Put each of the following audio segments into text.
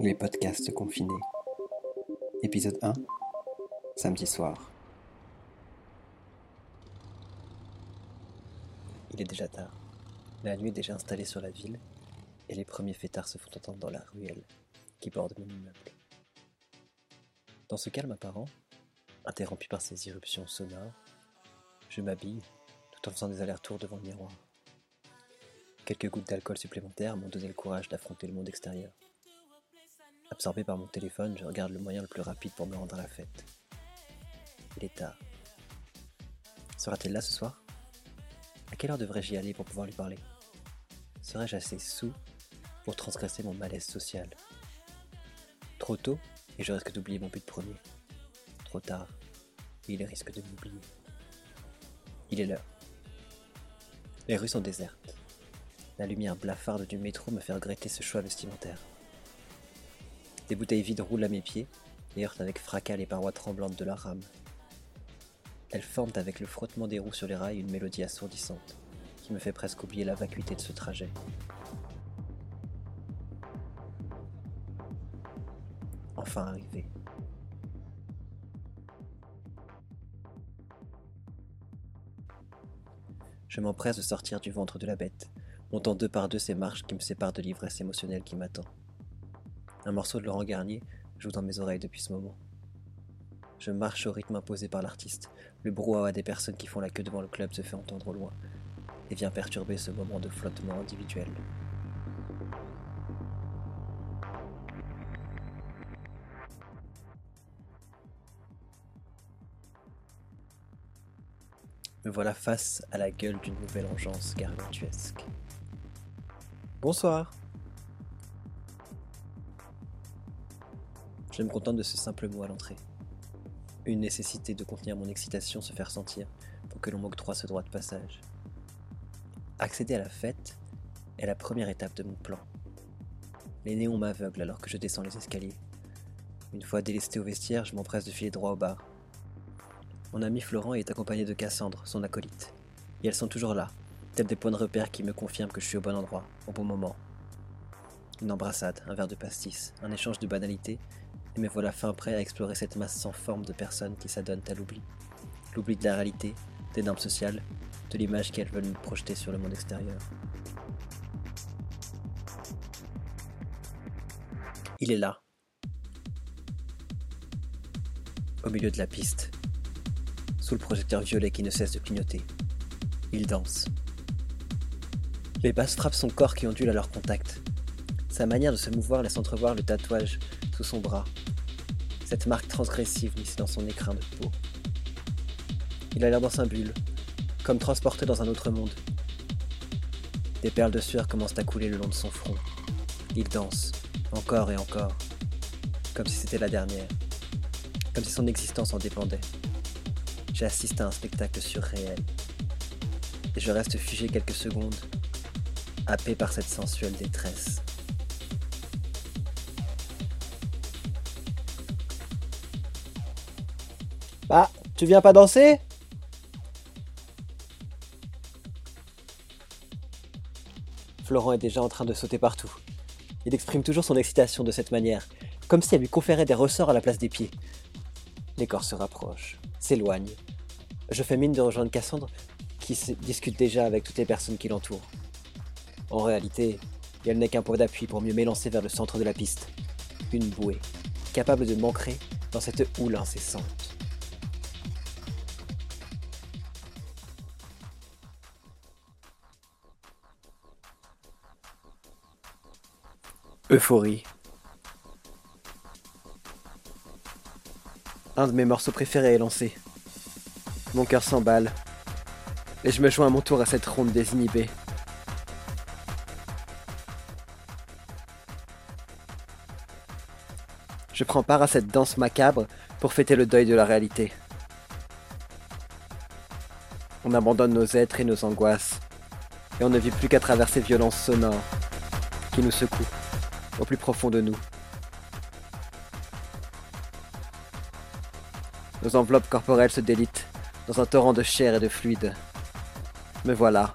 Les podcasts confinés. Épisode 1. Samedi soir. Il est déjà tard. La nuit est déjà installée sur la ville et les premiers fêtards se font entendre dans la ruelle qui borde mon immeuble. Dans ce calme apparent, interrompu par ces irruptions sonores, je m'habille tout en faisant des allers-retours devant le miroir. Quelques gouttes d'alcool supplémentaires m'ont donné le courage d'affronter le monde extérieur. Absorbé par mon téléphone, je regarde le moyen le plus rapide pour me rendre à la fête. Il est tard. Sera-t-elle là ce soir? À quelle heure devrais-je y aller pour pouvoir lui parler? Serais-je assez sous pour transgresser mon malaise social? Trop tôt et je risque d'oublier mon but premier. Trop tard et il risque de m'oublier. Il est l'heure. Les rues sont désertes. La lumière blafarde du métro me fait regretter ce choix vestimentaire. Des bouteilles vides roulent à mes pieds et heurtent avec fracas les parois tremblantes de la rame. Elles forment avec le frottement des roues sur les rails une mélodie assourdissante qui me fait presque oublier la vacuité de ce trajet. Enfin arrivé. Je m'empresse de sortir du ventre de la bête, montant deux par deux ces marches qui me séparent de l'ivresse émotionnelle qui m'attend. Un morceau de Laurent Garnier joue dans mes oreilles depuis ce moment. Je marche au rythme imposé par l'artiste. Le brouhaha des personnes qui font la queue devant le club se fait entendre au loin et vient perturber ce moment de flottement individuel. Me voilà face à la gueule d'une nouvelle engeance gargantuesque. Bonsoir. Je me contente de ce simple mot à l'entrée. Une nécessité de contenir mon excitation se faire sentir pour que l'on m'octroie ce droit de passage. Accéder à la fête est la première étape de mon plan. Les néons m'aveuglent alors que je descends les escaliers. Une fois délesté au vestiaire, je m'empresse de filer droit au bar. Mon ami Florent est accompagné de Cassandre, son acolyte. Et elles sont toujours là, tels des points de repère qui me confirment que je suis au bon endroit, au bon moment. Une embrassade, un verre de pastis, un échange de banalités, me voilà fin prêt à explorer cette masse sans forme de personnes qui s'adonnent à l'oubli. L'oubli de la réalité, des normes sociales, de l'image qu'elles veulent nous projeter sur le monde extérieur. Il est là, au milieu de la piste, sous le projecteur violet qui ne cesse de clignoter. Il danse. Les basses frappent son corps qui ondule à leur contact. Sa manière de se mouvoir laisse entrevoir le tatouage sous son bras. Cette marque transgressive glisse dans son écrin de peau. Il a l'air dans sa bulle, comme transporté dans un autre monde. Des perles de sueur commencent à couler le long de son front. Il danse, encore et encore, comme si c'était la dernière, comme si son existence en dépendait. J'assiste à un spectacle surréel. Et je reste figé quelques secondes, happé par cette sensuelle détresse. Bah, tu viens pas danser? Florent est déjà en train de sauter partout. Il exprime toujours son excitation de cette manière, comme si elle lui conférait des ressorts à la place des pieds. Les corps se rapprochent, s'éloignent. Je fais mine de rejoindre Cassandre, qui discute déjà avec toutes les personnes qui l'entourent. En réalité, elle n'est qu'un point d'appui pour mieux m'élancer vers le centre de la piste. Une bouée, capable de m'ancrer dans cette houle incessante. Euphorie. Un de mes morceaux préférés est lancé. Mon cœur s'emballe. Et je me joins à mon tour à cette ronde désinhibée. Je prends part à cette danse macabre pour fêter le deuil de la réalité. On abandonne nos êtres et nos angoisses, et on ne vit plus qu'à travers ces violences sonores qui nous secouent au plus profond de nous. Nos enveloppes corporelles se délitent dans un torrent de chair et de fluide. Me voilà,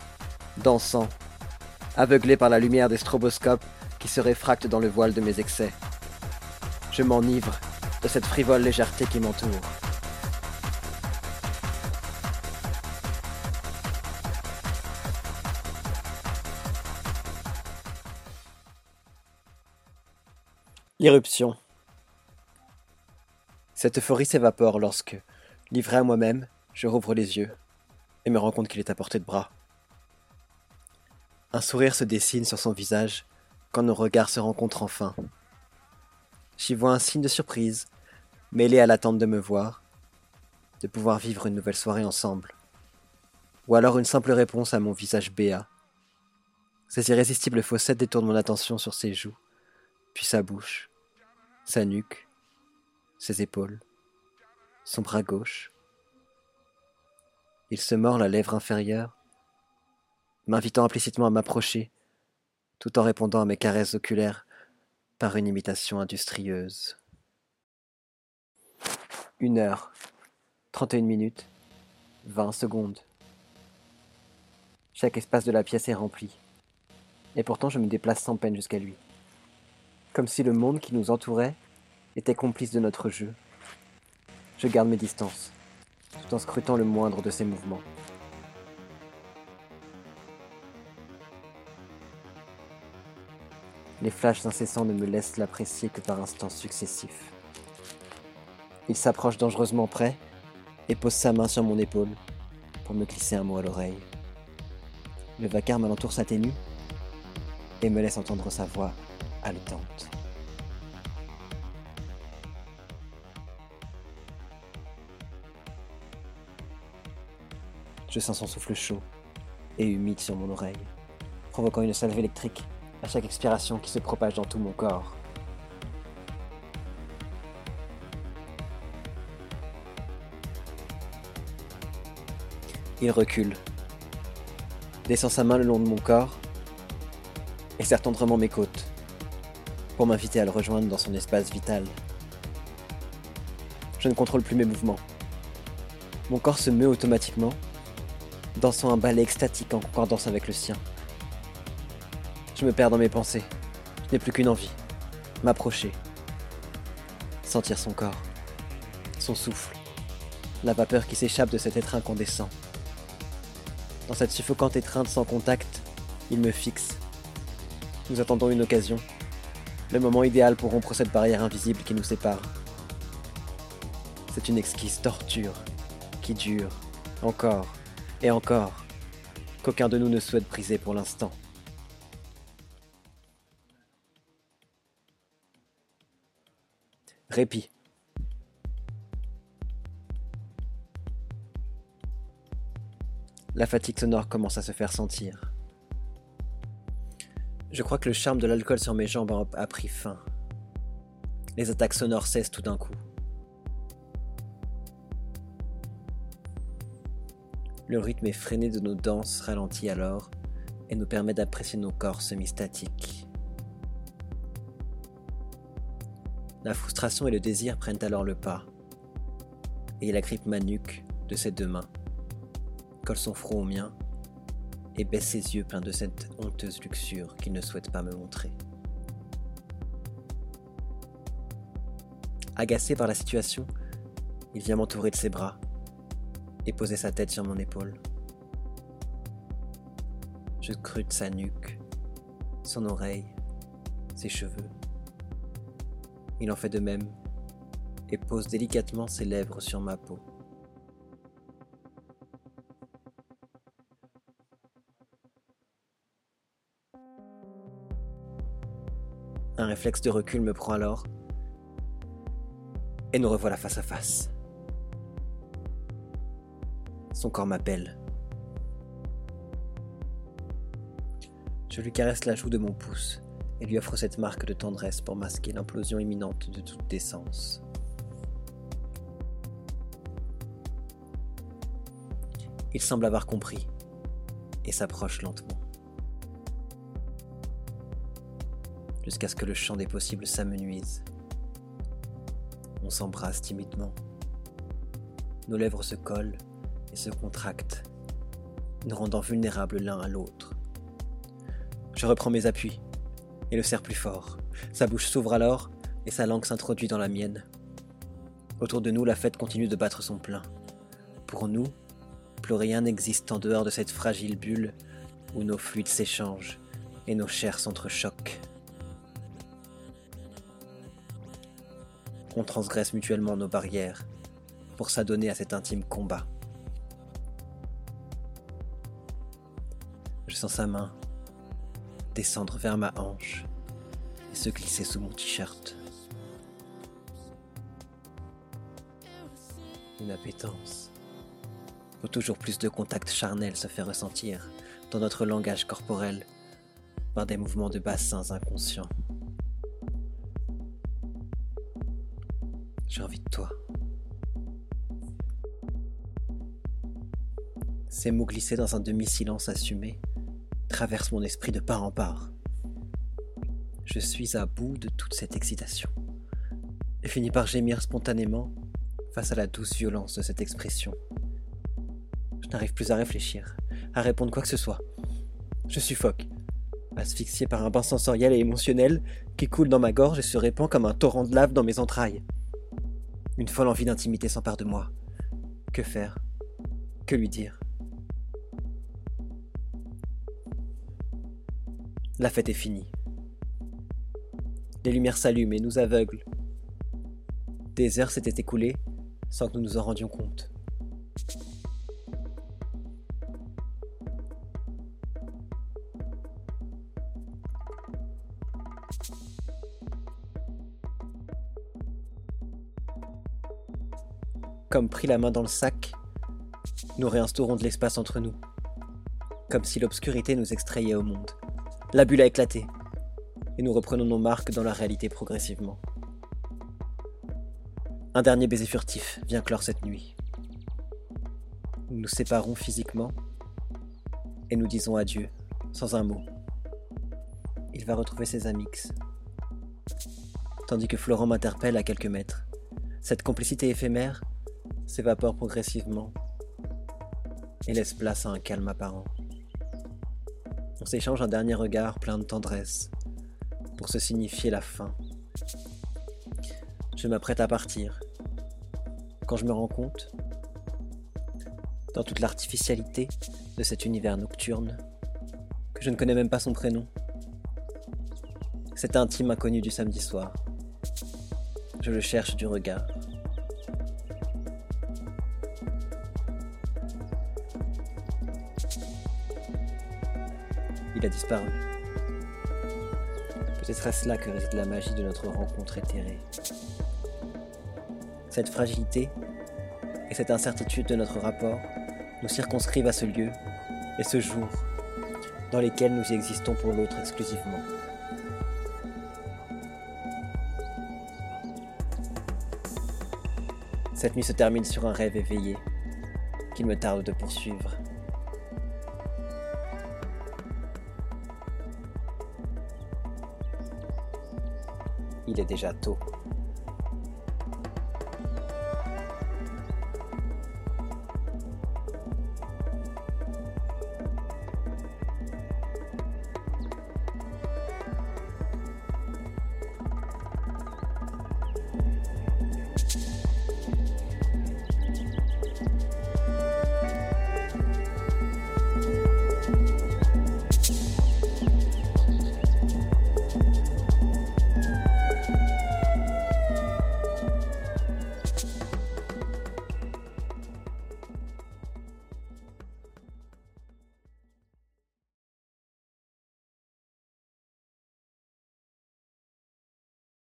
dansant, aveuglé par la lumière des stroboscopes qui se réfractent dans le voile de mes excès. Je m'enivre de cette frivole légèreté qui m'entoure. Irruption. Cette euphorie s'évapore lorsque, livré à moi-même, je rouvre les yeux et me rends compte qu'il est à portée de bras. Un sourire se dessine sur son visage quand nos regards se rencontrent enfin. J'y vois un signe de surprise, mêlé à l'attente de me voir, de pouvoir vivre une nouvelle soirée ensemble. Ou alors une simple réponse à mon visage béat. Ces irrésistibles fossettes détournent mon attention sur ses joues, puis sa bouche, sa nuque, ses épaules, son bras gauche. Il se mord la lèvre inférieure, m'invitant implicitement à m'approcher, tout en répondant à mes caresses oculaires par une imitation industrieuse. Une heure, trente et une minutes, vingt secondes. Chaque espace de la pièce est rempli, et pourtant je me déplace sans peine jusqu'à lui. Comme si le monde qui nous entourait était complice de notre jeu. Je garde mes distances, tout en scrutant le moindre de ses mouvements. Les flashs incessants ne me laissent l'apprécier que par instants successifs. Il s'approche dangereusement près et pose sa main sur mon épaule pour me glisser un mot à l'oreille. Le vacarme alentour s'atténue et me laisse entendre sa voix Je sens son souffle chaud et humide sur mon oreille, provoquant une salve électrique à chaque expiration qui se propage dans tout mon corps. Il recule, descend sa main le long de mon corps et serre tendrement mes côtes pour m'inviter à le rejoindre dans son espace vital. Je ne contrôle plus mes mouvements. Mon corps se meut automatiquement, dansant un ballet extatique en concordance avec le sien. Je me perds dans mes pensées. Je n'ai plus qu'une envie. M'approcher. Sentir son corps. Son souffle. La vapeur qui s'échappe de cet être incandescent. Dans cette suffocante étreinte sans contact, il me fixe. Nous attendons une occasion. Le moment idéal pour rompre cette barrière invisible qui nous sépare. C'est une exquise torture qui dure encore et encore, qu'aucun de nous ne souhaite briser pour l'instant. Répit. La fatigue sonore commence à se faire sentir. Je crois que le charme de l'alcool sur mes jambes a pris fin. Les attaques sonores cessent tout d'un coup. Le rythme effréné de nos danses ralentit alors et nous permet d'apprécier nos corps semi-statiques. La frustration et le désir prennent alors le pas, et il agrippe ma nuque de ses deux mains, colle son front au mien, et baisse ses yeux pleins de cette honteuse luxure qu'il ne souhaite pas me montrer. Agacé par la situation, il vient m'entourer de ses bras et poser sa tête sur mon épaule. Je scrute sa nuque, son oreille, ses cheveux. Il en fait de même et pose délicatement ses lèvres sur ma peau. Réflexe de recul me prend alors et nous revoilà face à face. Son corps m'appelle. Je lui caresse la joue de mon pouce et lui offre cette marque de tendresse pour masquer l'implosion imminente de toute décence. Il semble avoir compris et s'approche lentement. Jusqu'à ce que le champ des possibles s'amenuise. On s'embrasse timidement. Nos lèvres se collent et se contractent, nous rendant vulnérables l'un à l'autre. Je reprends mes appuis et le serre plus fort. Sa bouche s'ouvre alors, et sa langue s'introduit dans la mienne. Autour de nous, la fête continue de battre son plein. Pour nous, plus rien n'existe en dehors de cette fragile bulle où nos fluides s'échangent et nos chairs s'entrechoquent. On transgresse mutuellement nos barrières pour s'adonner à cet intime combat. Je sens sa main descendre vers ma hanche et se glisser sous mon t-shirt. Une appétence où toujours plus de contact charnel se fait ressentir dans notre langage corporel par des mouvements de bassins inconscients. J'ai envie de toi. Ces mots glissés dans un demi-silence assumé traversent mon esprit de part en part. Je suis à bout de toute cette excitation et finis par gémir spontanément face à la douce violence de cette expression. Je n'arrive plus à réfléchir, à répondre quoi que ce soit. Je suffoque, asphyxié par un bain sensoriel et émotionnel qui coule dans ma gorge et se répand comme un torrent de lave dans mes entrailles. Une folle envie d'intimité s'empare de moi. Que faire? Que lui dire? La fête est finie. Les lumières s'allument et nous aveuglent. Des heures s'étaient écoulées sans que nous nous en rendions compte. Comme pris la main dans le sac, nous réinstaurons de l'espace entre nous, comme si l'obscurité nous extrayait au monde. La bulle a éclaté, et nous reprenons nos marques dans la réalité progressivement. Un dernier baiser furtif vient clore cette nuit. Nous nous séparons physiquement et nous disons adieu sans un mot. Il va retrouver ses amix. Tandis que Florent m'interpelle à quelques mètres. Cette complicité éphémère s'évapore progressivement et laisse place à un calme apparent. On s'échange un dernier regard plein de tendresse pour se signifier la fin. Je m'apprête à partir. Quand je me rends compte, dans toute l'artificialité de cet univers nocturne, que je ne connais même pas son prénom, cet intime inconnu du samedi soir. Je le cherche du regard. Il a disparu. Peut-être est-ce là que réside la magie de notre rencontre éthérée. Cette fragilité et cette incertitude de notre rapport nous circonscrivent à ce lieu et ce jour dans lesquels nous existons pour l'autre exclusivement. Cette nuit se termine sur un rêve éveillé qu'il me tarde de poursuivre. Il est déjà tôt.